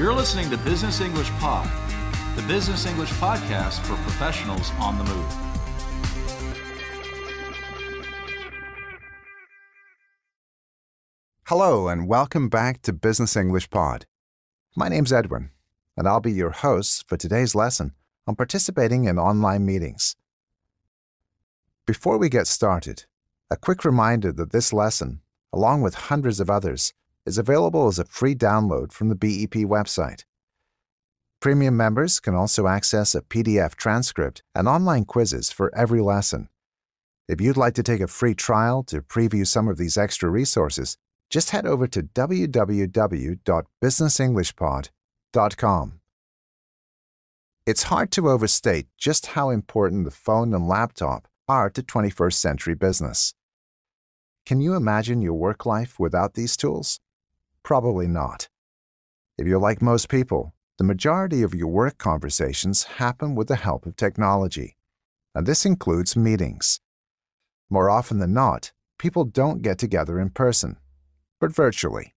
You're listening to Business English Pod, the business English podcast for professionals on the move. Hello, and welcome back to Business English Pod. My name's Edwin, and I'll be your host for today's lesson on participating in online meetings. Before we get started, a quick reminder that this lesson, along with hundreds of others, is available as a free download from the BEP website. Premium members can also access a PDF transcript and online quizzes for every lesson. If you'd like to take a free trial to preview some of these extra resources, just head over to www.businessenglishpod.com. It's hard to overstate just how important the phone and laptop are to 21st century business. Can you imagine your work life without these tools? Probably not. If you're like most people, the majority of your work conversations happen with the help of technology, and this includes meetings. More often than not, people don't get together in person, but virtually.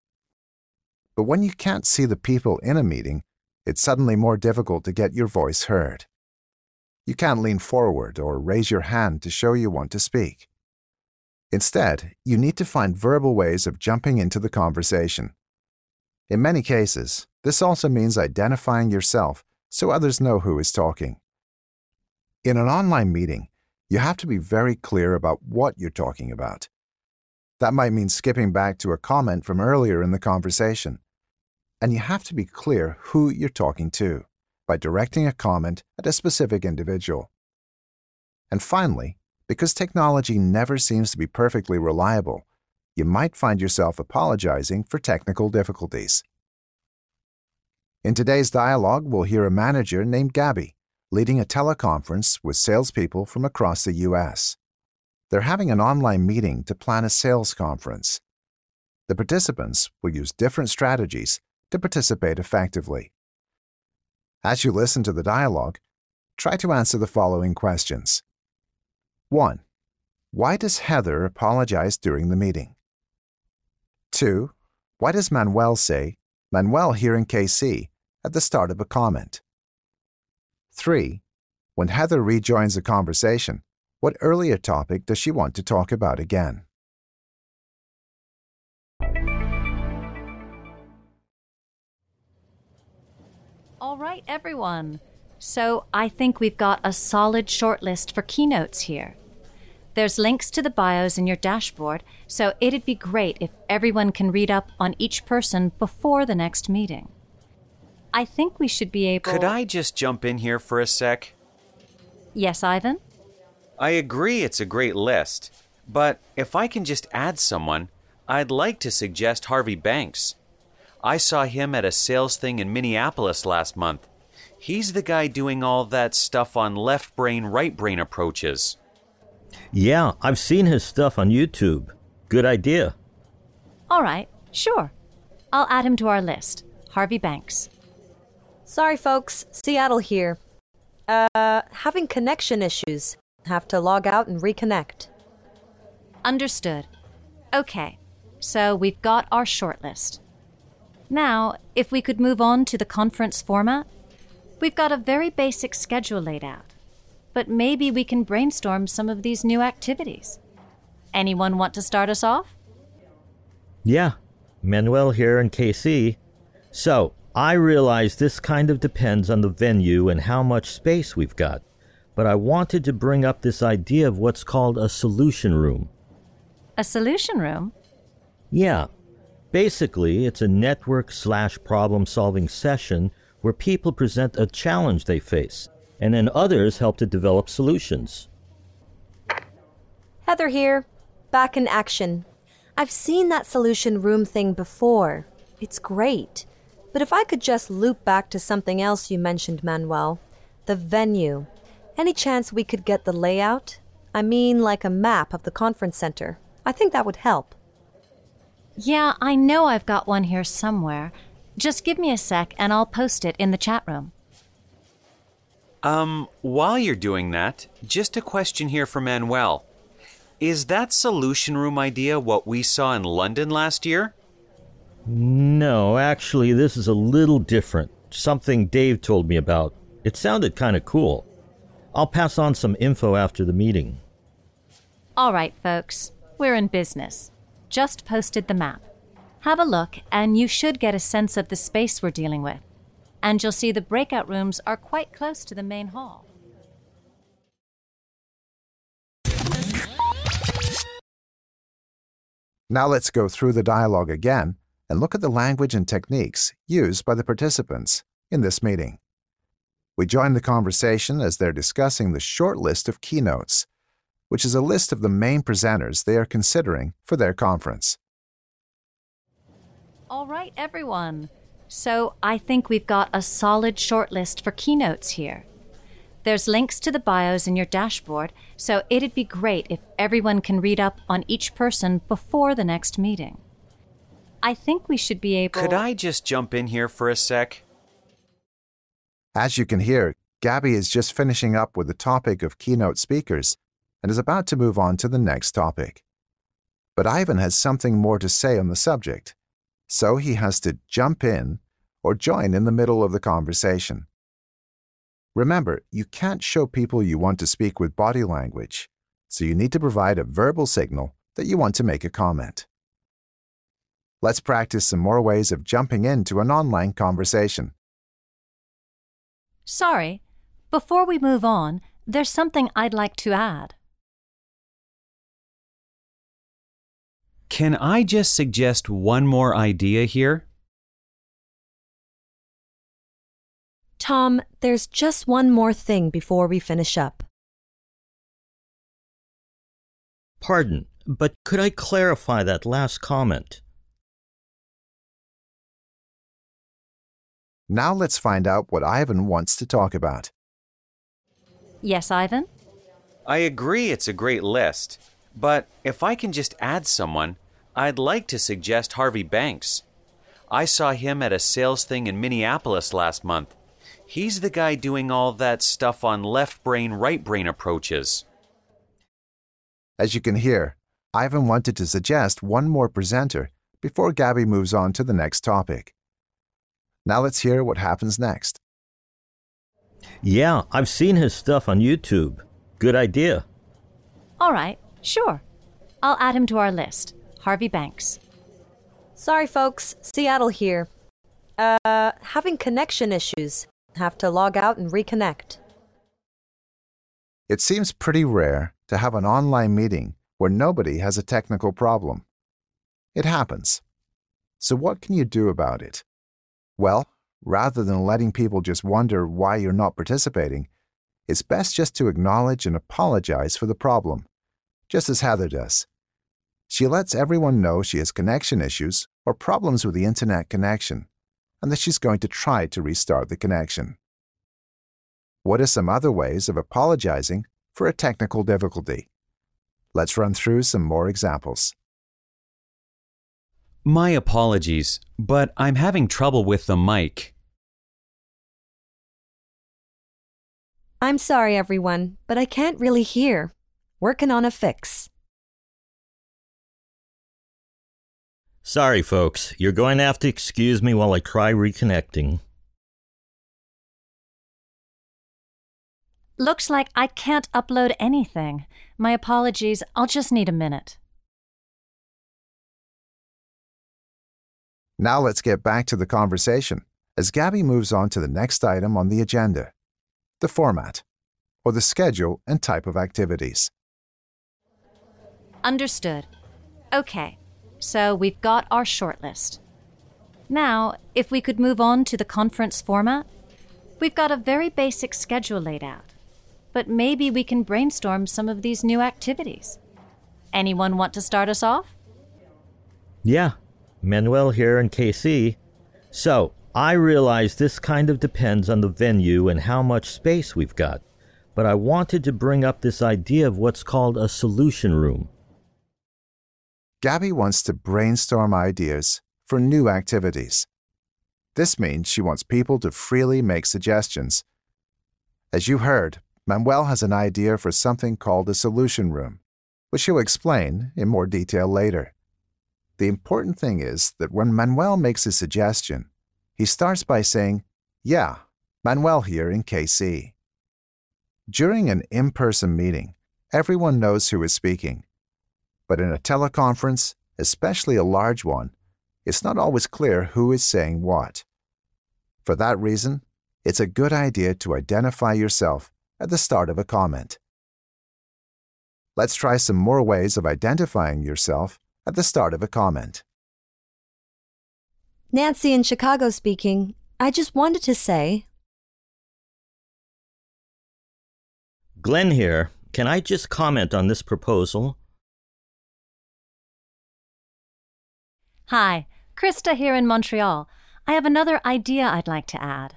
But when you can't see the people in a meeting, it's suddenly more difficult to get your voice heard. You can't lean forward or raise your hand to show you want to speak. Instead, you need to find verbal ways of jumping into the conversation. In many cases, this also means identifying yourself so others know who is talking. In an online meeting, you have to be very clear about what you're talking about. That might mean skipping back to a comment from earlier in the conversation. And you have to be clear who you're talking to by directing a comment at a specific individual. And finally, because technology never seems to be perfectly reliable, you might find yourself apologizing for technical difficulties. In today's dialogue, we'll hear a manager named Gabby leading a teleconference with salespeople from across the U.S. They're having an online meeting to plan a sales conference. The participants will use different strategies to participate effectively. As you listen to the dialogue, try to answer the following questions 1. Why does Heather apologize during the meeting? 2. Why does Manuel say, Manuel here in KC, at the start of a comment? 3. When Heather rejoins the conversation, what earlier topic does she want to talk about again? All right, everyone. So I think we've got a solid shortlist for keynotes here. There's links to the bios in your dashboard, so it'd be great if everyone can read up on each person before the next meeting. I think we should be able. Could I just jump in here for a sec? Yes, Ivan? I agree it's a great list, but if I can just add someone, I'd like to suggest Harvey Banks. I saw him at a sales thing in Minneapolis last month. He's the guy doing all that stuff on left brain, right brain approaches. Yeah, I've seen his stuff on YouTube. Good idea. All right, sure. I'll add him to our list. Harvey Banks. Sorry, folks. Seattle here. Uh, having connection issues. Have to log out and reconnect. Understood. Okay, so we've got our shortlist. Now, if we could move on to the conference format, we've got a very basic schedule laid out, but maybe we can brainstorm some of these new activities. Anyone want to start us off? Yeah, Manuel here in KC. So, I realize this kind of depends on the venue and how much space we've got, but I wanted to bring up this idea of what's called a solution room. A solution room? Yeah, Basically, it's a network slash problem solving session where people present a challenge they face, and then others help to develop solutions. Heather here, back in action. I've seen that solution room thing before. It's great. But if I could just loop back to something else you mentioned, Manuel the venue. Any chance we could get the layout? I mean, like a map of the conference center. I think that would help. Yeah, I know I've got one here somewhere. Just give me a sec and I'll post it in the chat room. Um, while you're doing that, just a question here for Manuel. Is that solution room idea what we saw in London last year? No, actually, this is a little different. Something Dave told me about. It sounded kind of cool. I'll pass on some info after the meeting. All right, folks, we're in business. Just posted the map. Have a look, and you should get a sense of the space we're dealing with. And you'll see the breakout rooms are quite close to the main hall. Now let's go through the dialogue again and look at the language and techniques used by the participants in this meeting. We join the conversation as they're discussing the short list of keynotes, which is a list of the main presenters they are considering for their conference. All right, everyone. So I think we've got a solid shortlist for keynotes here. There's links to the bios in your dashboard, so it'd be great if everyone can read up on each person before the next meeting. I think we should be able. Could I just jump in here for a sec? As you can hear, Gabby is just finishing up with the topic of keynote speakers and is about to move on to the next topic. But Ivan has something more to say on the subject, so he has to jump in or join in the middle of the conversation. Remember, you can't show people you want to speak with body language, so you need to provide a verbal signal that you want to make a comment. Let's practice some more ways of jumping into an online conversation. Sorry, before we move on, there's something I'd like to add. Can I just suggest one more idea here? Tom, there's just one more thing before we finish up. Pardon, but could I clarify that last comment? Now let's find out what Ivan wants to talk about. Yes, Ivan? I agree it's a great list, but if I can just add someone, I'd like to suggest Harvey Banks. I saw him at a sales thing in Minneapolis last month. He's the guy doing all that stuff on left brain, right brain approaches. As you can hear, Ivan wanted to suggest one more presenter before Gabby moves on to the next topic. Now let's hear what happens next. Yeah, I've seen his stuff on YouTube. Good idea. All right, sure. I'll add him to our list. Harvey Banks. Sorry, folks, Seattle here. Uh, having connection issues. Have to log out and reconnect. It seems pretty rare to have an online meeting where nobody has a technical problem. It happens. So, what can you do about it? Well, rather than letting people just wonder why you're not participating, it's best just to acknowledge and apologize for the problem, just as Heather does. She lets everyone know she has connection issues or problems with the internet connection, and that she's going to try to restart the connection. What are some other ways of apologizing for a technical difficulty? Let's run through some more examples. My apologies, but I'm having trouble with the mic. I'm sorry, everyone, but I can't really hear. Working on a fix. Sorry, folks. You're going to have to excuse me while I try reconnecting. Looks like I can't upload anything. My apologies, I'll just need a minute. Now let's get back to the conversation as Gabby moves on to the next item on the agenda the format, or the schedule and type of activities. Understood. Okay, so we've got our shortlist. Now, if we could move on to the conference format, we've got a very basic schedule laid out, but maybe we can brainstorm some of these new activities. Anyone want to start us off? Yeah, Manuel here in KC. So, I realize this kind of depends on the venue and how much space we've got, but I wanted to bring up this idea of what's called a solution room. Gabby wants to brainstorm ideas for new activities. This means she wants people to freely make suggestions. As you heard, Manuel has an idea for something called a solution room, which he'll explain in more detail later. The important thing is that when Manuel makes a suggestion, he starts by saying, Yeah, Manuel here in KC. During an in person meeting, everyone knows who is speaking. But in a teleconference, especially a large one, it's not always clear who is saying what. For that reason, it's a good idea to identify yourself at the start of a comment. Let's try some more ways of identifying yourself at the start of a comment. Nancy in Chicago speaking. I just wanted to say. Glenn here. Can I just comment on this proposal? Hi, Krista here in Montreal. I have another idea I'd like to add.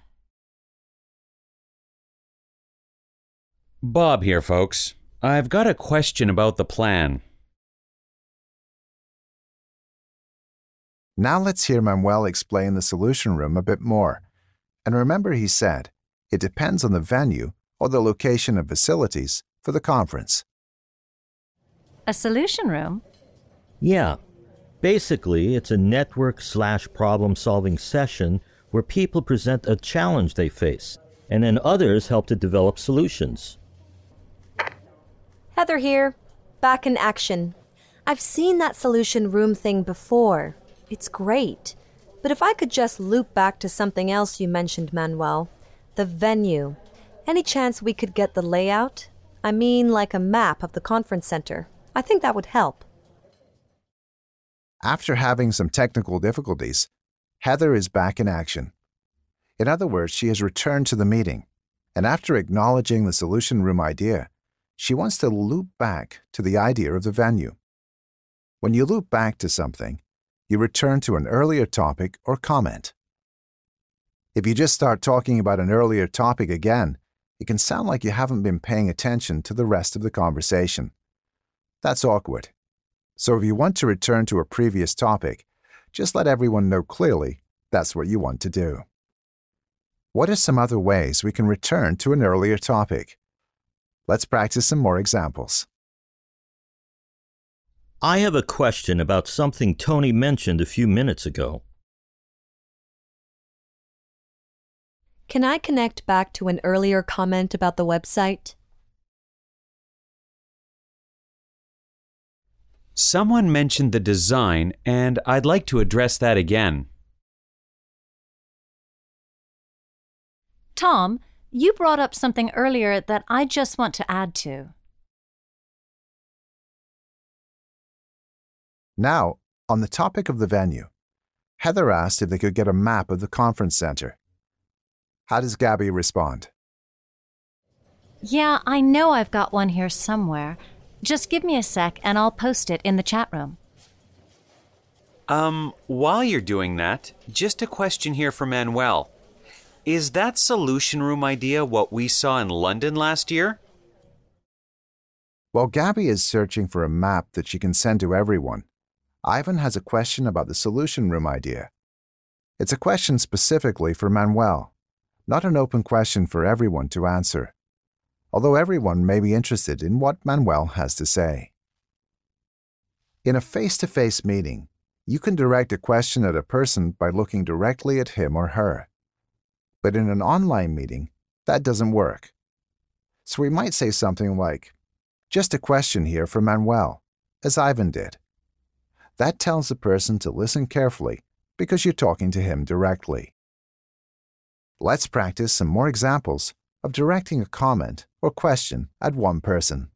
Bob here, folks. I've got a question about the plan. Now let's hear Manuel explain the solution room a bit more. And remember, he said, it depends on the venue or the location of facilities for the conference. A solution room? Yeah. Basically, it's a network slash problem solving session where people present a challenge they face, and then others help to develop solutions. Heather here. Back in action. I've seen that solution room thing before. It's great. But if I could just loop back to something else you mentioned, Manuel the venue. Any chance we could get the layout? I mean, like a map of the conference center. I think that would help. After having some technical difficulties, Heather is back in action. In other words, she has returned to the meeting, and after acknowledging the solution room idea, she wants to loop back to the idea of the venue. When you loop back to something, you return to an earlier topic or comment. If you just start talking about an earlier topic again, it can sound like you haven't been paying attention to the rest of the conversation. That's awkward. So if you want to return to a previous topic, just let everyone know clearly that's what you want to do. What are some other ways we can return to an earlier topic? Let's practice some more examples. I have a question about something Tony mentioned a few minutes ago. Can I connect back to an earlier comment about the website? Someone mentioned the design, and I'd like to address that again. Tom, you brought up something earlier that I just want to add to. Now, on the topic of the venue, Heather asked if they could get a map of the conference center. How does Gabby respond? Yeah, I know I've got one here somewhere. Just give me a sec and I'll post it in the chat room. Um, while you're doing that, just a question here for Manuel. Is that solution room idea what we saw in London last year? While Gabby is searching for a map that she can send to everyone, Ivan has a question about the solution room idea. It's a question specifically for Manuel, not an open question for everyone to answer, although everyone may be interested in what Manuel has to say. In a face to face meeting, you can direct a question at a person by looking directly at him or her. But in an online meeting, that doesn't work. So we might say something like, Just a question here for Manuel, as Ivan did. That tells the person to listen carefully because you're talking to him directly. Let's practice some more examples of directing a comment or question at one person.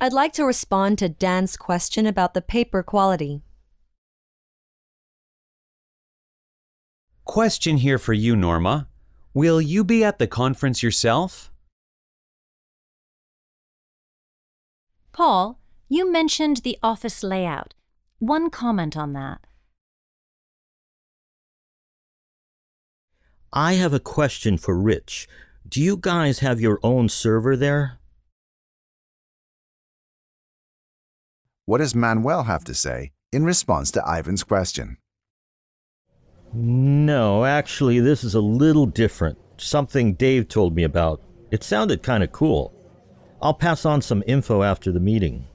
I'd like to respond to Dan's question about the paper quality. Question here for you, Norma. Will you be at the conference yourself? Paul, you mentioned the office layout. One comment on that. I have a question for Rich. Do you guys have your own server there? What does Manuel have to say in response to Ivan's question? No, actually, this is a little different. Something Dave told me about. It sounded kind of cool. I'll pass on some info after the meeting.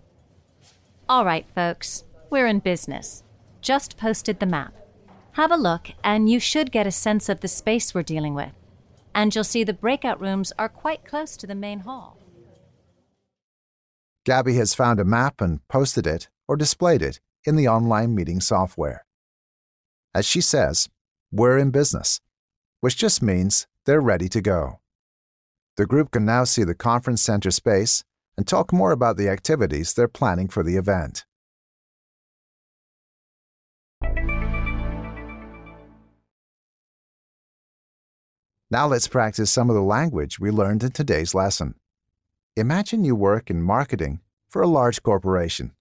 All right, folks. We're in business. Just posted the map. Have a look, and you should get a sense of the space we're dealing with. And you'll see the breakout rooms are quite close to the main hall. Gabby has found a map and posted it or displayed it in the online meeting software. As she says, we're in business, which just means they're ready to go. The group can now see the conference center space and talk more about the activities they're planning for the event. Now let's practice some of the language we learned in today's lesson. Imagine you work in marketing for a large corporation.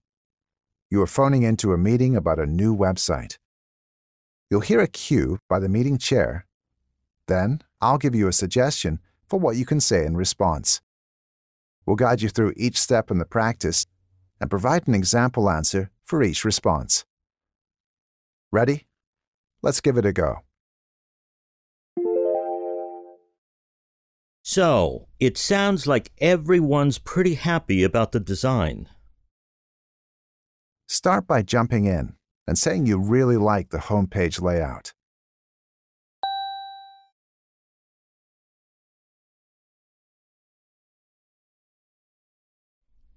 You are phoning into a meeting about a new website. You'll hear a cue by the meeting chair. Then I'll give you a suggestion for what you can say in response. We'll guide you through each step in the practice and provide an example answer for each response. Ready? Let's give it a go. So, it sounds like everyone's pretty happy about the design. Start by jumping in and saying you really like the homepage layout.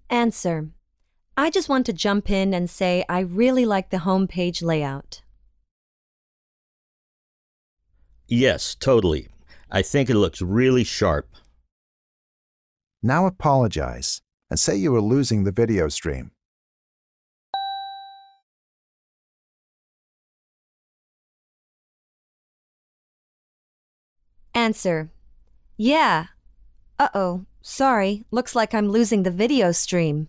Answer. I just want to jump in and say I really like the homepage layout. Yes, totally. I think it looks really sharp. Now apologize and say you are losing the video stream. Answer. Yeah. Uh oh. Sorry. Looks like I'm losing the video stream.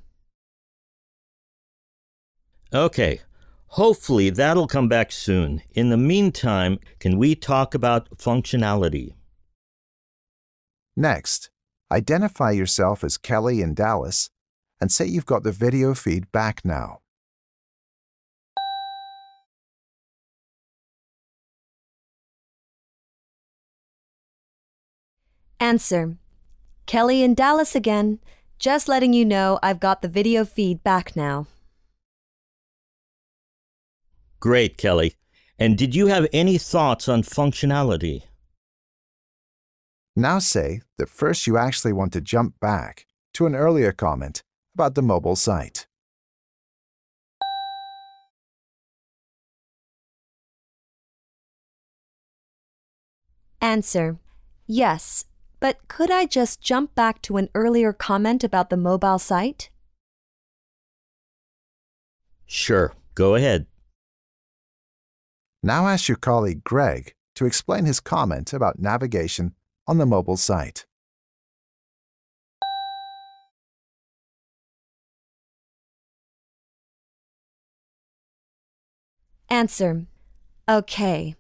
Okay. Hopefully that'll come back soon. In the meantime, can we talk about functionality? Next, identify yourself as Kelly in Dallas and say you've got the video feed back now. Answer. Kelly in Dallas again. Just letting you know I've got the video feed back now. Great, Kelly. And did you have any thoughts on functionality? Now say that first you actually want to jump back to an earlier comment about the mobile site. Answer. Yes, but could I just jump back to an earlier comment about the mobile site? Sure, go ahead. Now ask your colleague Greg to explain his comment about navigation on the mobile site. Answer. Okay.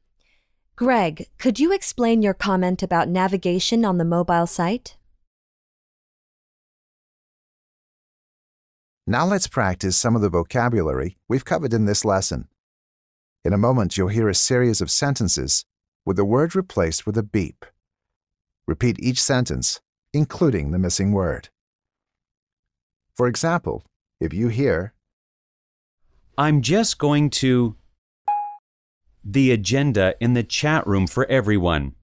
Greg, could you explain your comment about navigation on the mobile site? Now let's practice some of the vocabulary we've covered in this lesson. In a moment, you'll hear a series of sentences with the word replaced with a beep. Repeat each sentence, including the missing word. For example, if you hear, I'm just going to. The agenda in the chat room for everyone.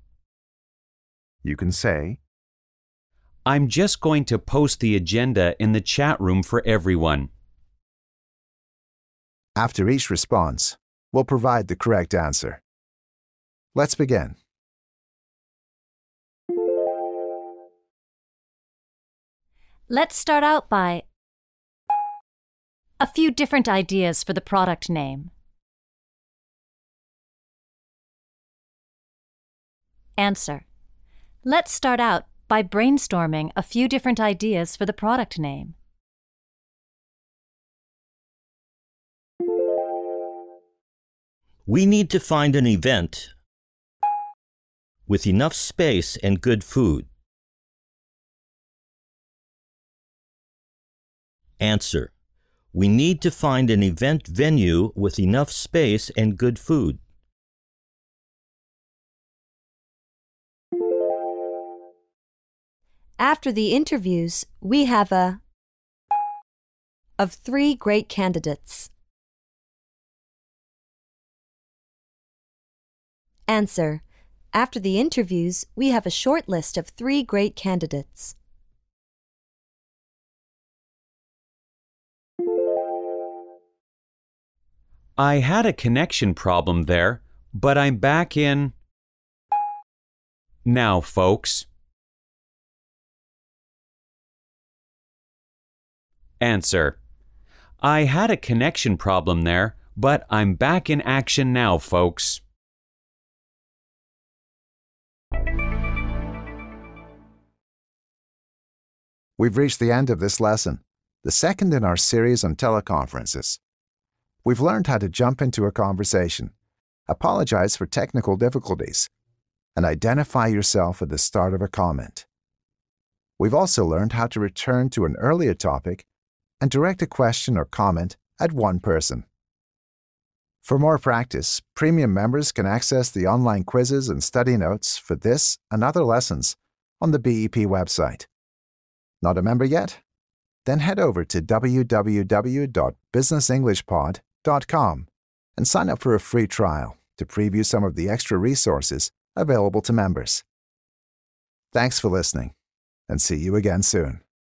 you can say, I'm just going to post the agenda in the chat room for everyone. after each response, we'll provide the correct answer. Let's begin. Let's start out by a few different ideas for the product name. Answer. Let's start out by brainstorming a few different ideas for the product name. We need to find an event with enough space and good food. Answer We need to find an event venue with enough space and good food. After the interviews, we have a of three great candidates. Answer. After the interviews, we have a short list of three great candidates. I had a connection problem there, but I'm back in. Now, folks. Answer. I had a connection problem there, but I'm back in action now, folks. We've reached the end of this lesson, the second in our series on teleconferences. We've learned how to jump into a conversation, apologize for technical difficulties, and identify yourself at the start of a comment. We've also learned how to return to an earlier topic and direct a question or comment at one person. For more practice, premium members can access the online quizzes and study notes for this and other lessons on the BEP website. Not a member yet? Then head over to www.businessenglishpod.com and sign up for a free trial to preview some of the extra resources available to members. Thanks for listening, and see you again soon.